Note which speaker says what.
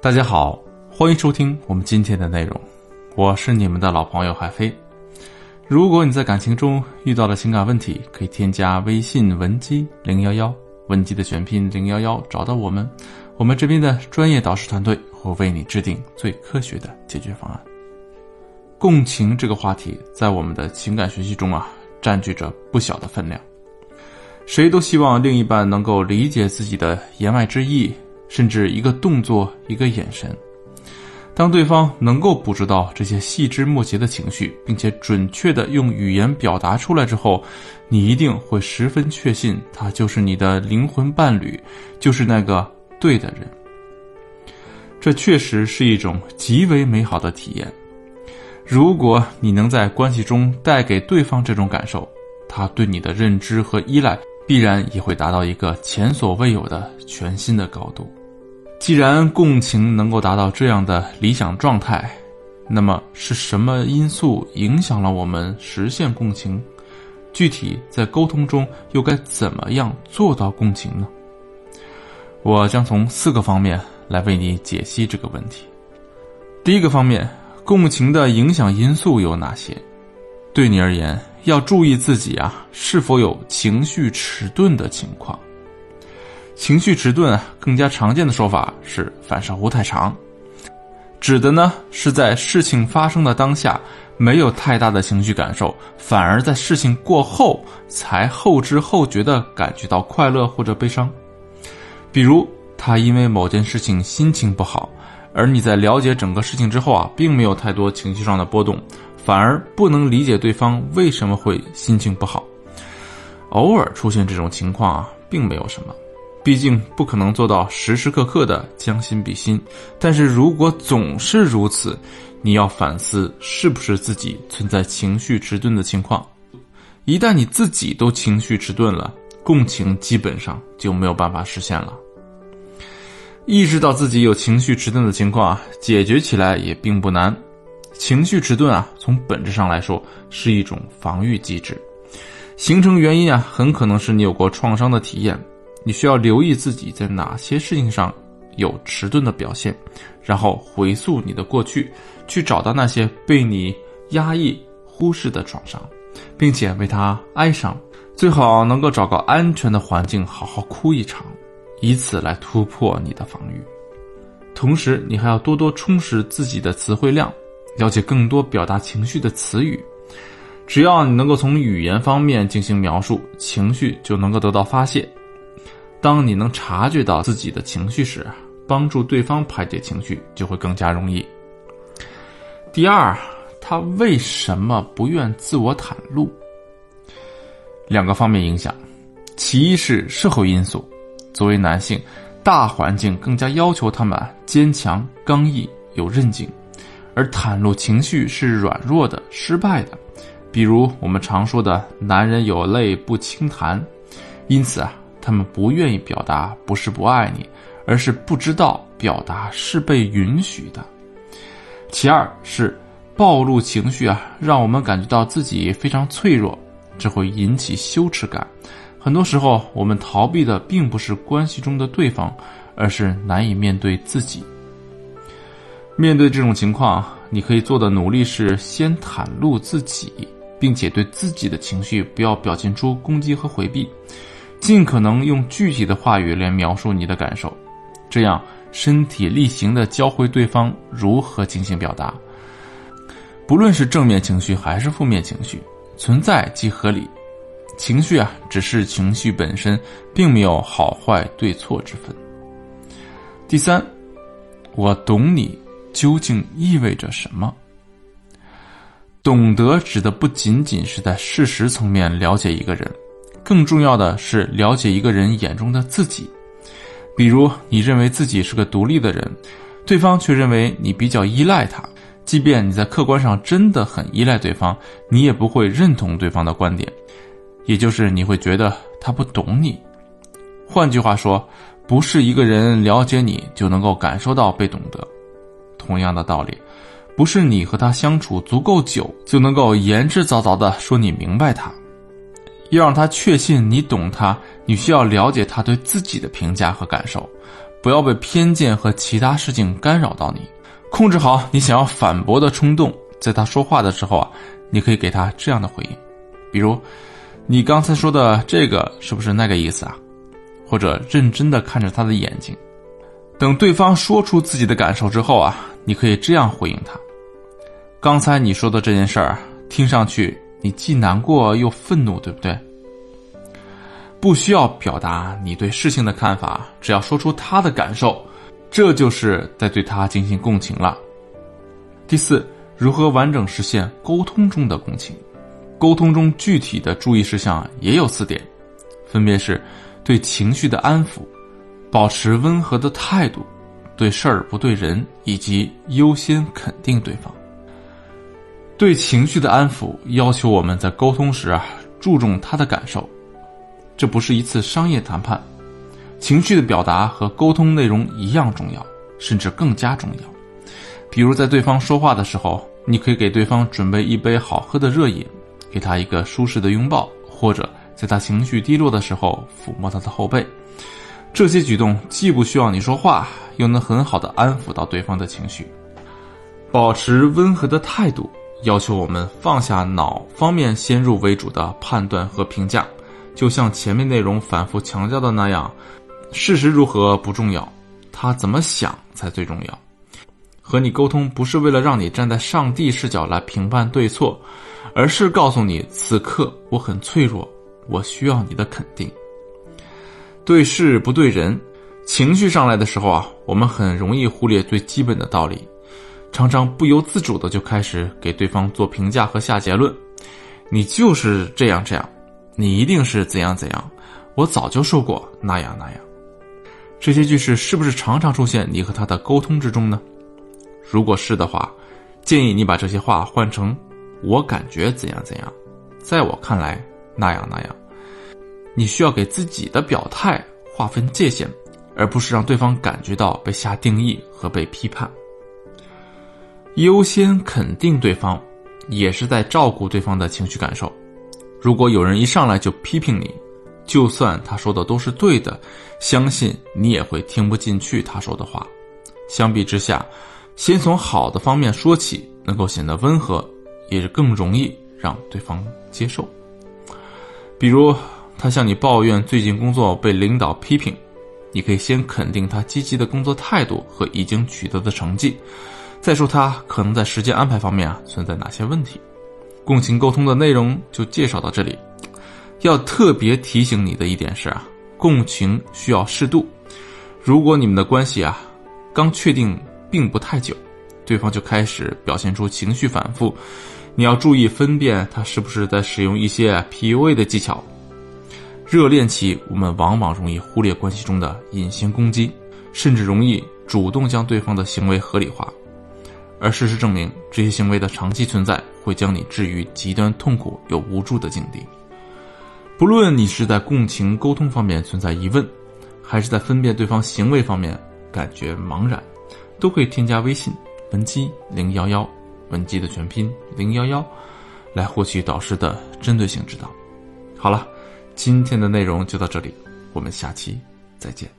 Speaker 1: 大家好，欢迎收听我们今天的内容，我是你们的老朋友海飞。如果你在感情中遇到了情感问题，可以添加微信文姬零幺幺，文姬的全拼零幺幺，找到我们，我们这边的专业导师团队会为你制定最科学的解决方案。共情这个话题在我们的情感学习中啊，占据着不小的分量。谁都希望另一半能够理解自己的言外之意。甚至一个动作、一个眼神，当对方能够捕捉到这些细枝末节的情绪，并且准确的用语言表达出来之后，你一定会十分确信他就是你的灵魂伴侣，就是那个对的人。这确实是一种极为美好的体验。如果你能在关系中带给对方这种感受，他对你的认知和依赖必然也会达到一个前所未有的全新的高度。既然共情能够达到这样的理想状态，那么是什么因素影响了我们实现共情？具体在沟通中又该怎么样做到共情呢？我将从四个方面来为你解析这个问题。第一个方面，共情的影响因素有哪些？对你而言，要注意自己啊是否有情绪迟钝的情况。情绪迟钝，更加常见的说法是反射弧太长，指的呢是在事情发生的当下没有太大的情绪感受，反而在事情过后才后知后觉的感觉到快乐或者悲伤。比如他因为某件事情心情不好，而你在了解整个事情之后啊，并没有太多情绪上的波动，反而不能理解对方为什么会心情不好。偶尔出现这种情况啊，并没有什么。毕竟不可能做到时时刻刻的将心比心，但是如果总是如此，你要反思是不是自己存在情绪迟钝的情况。一旦你自己都情绪迟钝了，共情基本上就没有办法实现了。意识到自己有情绪迟钝的情况啊，解决起来也并不难。情绪迟钝啊，从本质上来说是一种防御机制，形成原因啊，很可能是你有过创伤的体验。你需要留意自己在哪些事情上有迟钝的表现，然后回溯你的过去，去找到那些被你压抑、忽视的创伤，并且为他哀伤。最好能够找个安全的环境，好好哭一场，以此来突破你的防御。同时，你还要多多充实自己的词汇量，了解更多表达情绪的词语。只要你能够从语言方面进行描述，情绪就能够得到发泄。当你能察觉到自己的情绪时，帮助对方排解情绪就会更加容易。第二，他为什么不愿自我袒露？两个方面影响，其一是社会因素，作为男性，大环境更加要求他们坚强、刚毅、有韧劲，而袒露情绪是软弱的、失败的。比如我们常说的“男人有泪不轻弹”，因此啊。他们不愿意表达，不是不爱你，而是不知道表达是被允许的。其二是暴露情绪啊，让我们感觉到自己非常脆弱，这会引起羞耻感。很多时候，我们逃避的并不是关系中的对方，而是难以面对自己。面对这种情况，你可以做的努力是先袒露自己，并且对自己的情绪不要表现出攻击和回避。尽可能用具体的话语来描述你的感受，这样身体力行的教会对方如何进行表达。不论是正面情绪还是负面情绪，存在即合理。情绪啊，只是情绪本身，并没有好坏对错之分。第三，我懂你究竟意味着什么？懂得指的不仅仅是在事实层面了解一个人。更重要的是了解一个人眼中的自己，比如你认为自己是个独立的人，对方却认为你比较依赖他。即便你在客观上真的很依赖对方，你也不会认同对方的观点，也就是你会觉得他不懂你。换句话说，不是一个人了解你就能够感受到被懂得。同样的道理，不是你和他相处足够久就能够言之凿凿的说你明白他。要让他确信你懂他，你需要了解他对自己的评价和感受，不要被偏见和其他事情干扰到你，控制好你想要反驳的冲动。在他说话的时候啊，你可以给他这样的回应，比如：“你刚才说的这个是不是那个意思啊？”或者认真的看着他的眼睛，等对方说出自己的感受之后啊，你可以这样回应他：“刚才你说的这件事儿，听上去你既难过又愤怒，对不对？”不需要表达你对事情的看法，只要说出他的感受，这就是在对他进行共情了。第四，如何完整实现沟通中的共情？沟通中具体的注意事项也有四点，分别是：对情绪的安抚，保持温和的态度，对事儿不对人，以及优先肯定对方。对情绪的安抚，要求我们在沟通时啊，注重他的感受。这不是一次商业谈判，情绪的表达和沟通内容一样重要，甚至更加重要。比如在对方说话的时候，你可以给对方准备一杯好喝的热饮，给他一个舒适的拥抱，或者在他情绪低落的时候抚摸他的后背。这些举动既不需要你说话，又能很好的安抚到对方的情绪。保持温和的态度，要求我们放下脑方面先入为主的判断和评价。就像前面内容反复强调的那样，事实如何不重要，他怎么想才最重要。和你沟通不是为了让你站在上帝视角来评判对错，而是告诉你此刻我很脆弱，我需要你的肯定。对事不对人，情绪上来的时候啊，我们很容易忽略最基本的道理，常常不由自主的就开始给对方做评价和下结论。你就是这样这样。你一定是怎样怎样，我早就说过那样那样。这些句式是不是常常出现你和他的沟通之中呢？如果是的话，建议你把这些话换成“我感觉怎样怎样”，在我看来那样那样。你需要给自己的表态划分界限，而不是让对方感觉到被下定义和被批判。优先肯定对方，也是在照顾对方的情绪感受。如果有人一上来就批评你，就算他说的都是对的，相信你也会听不进去他说的话。相比之下，先从好的方面说起，能够显得温和，也是更容易让对方接受。比如他向你抱怨最近工作被领导批评，你可以先肯定他积极的工作态度和已经取得的成绩，再说他可能在时间安排方面啊存在哪些问题。共情沟通的内容就介绍到这里。要特别提醒你的一点是啊，共情需要适度。如果你们的关系啊刚确定并不太久，对方就开始表现出情绪反复，你要注意分辨他是不是在使用一些 PUA 的技巧。热恋期我们往往容易忽略关系中的隐形攻击，甚至容易主动将对方的行为合理化。而事实证明，这些行为的长期存在会将你置于极端痛苦又无助的境地。不论你是在共情沟通方面存在疑问，还是在分辨对方行为方面感觉茫然，都可以添加微信文姬零幺幺，文姬的全拼零幺幺，来获取导师的针对性指导。好了，今天的内容就到这里，我们下期再见。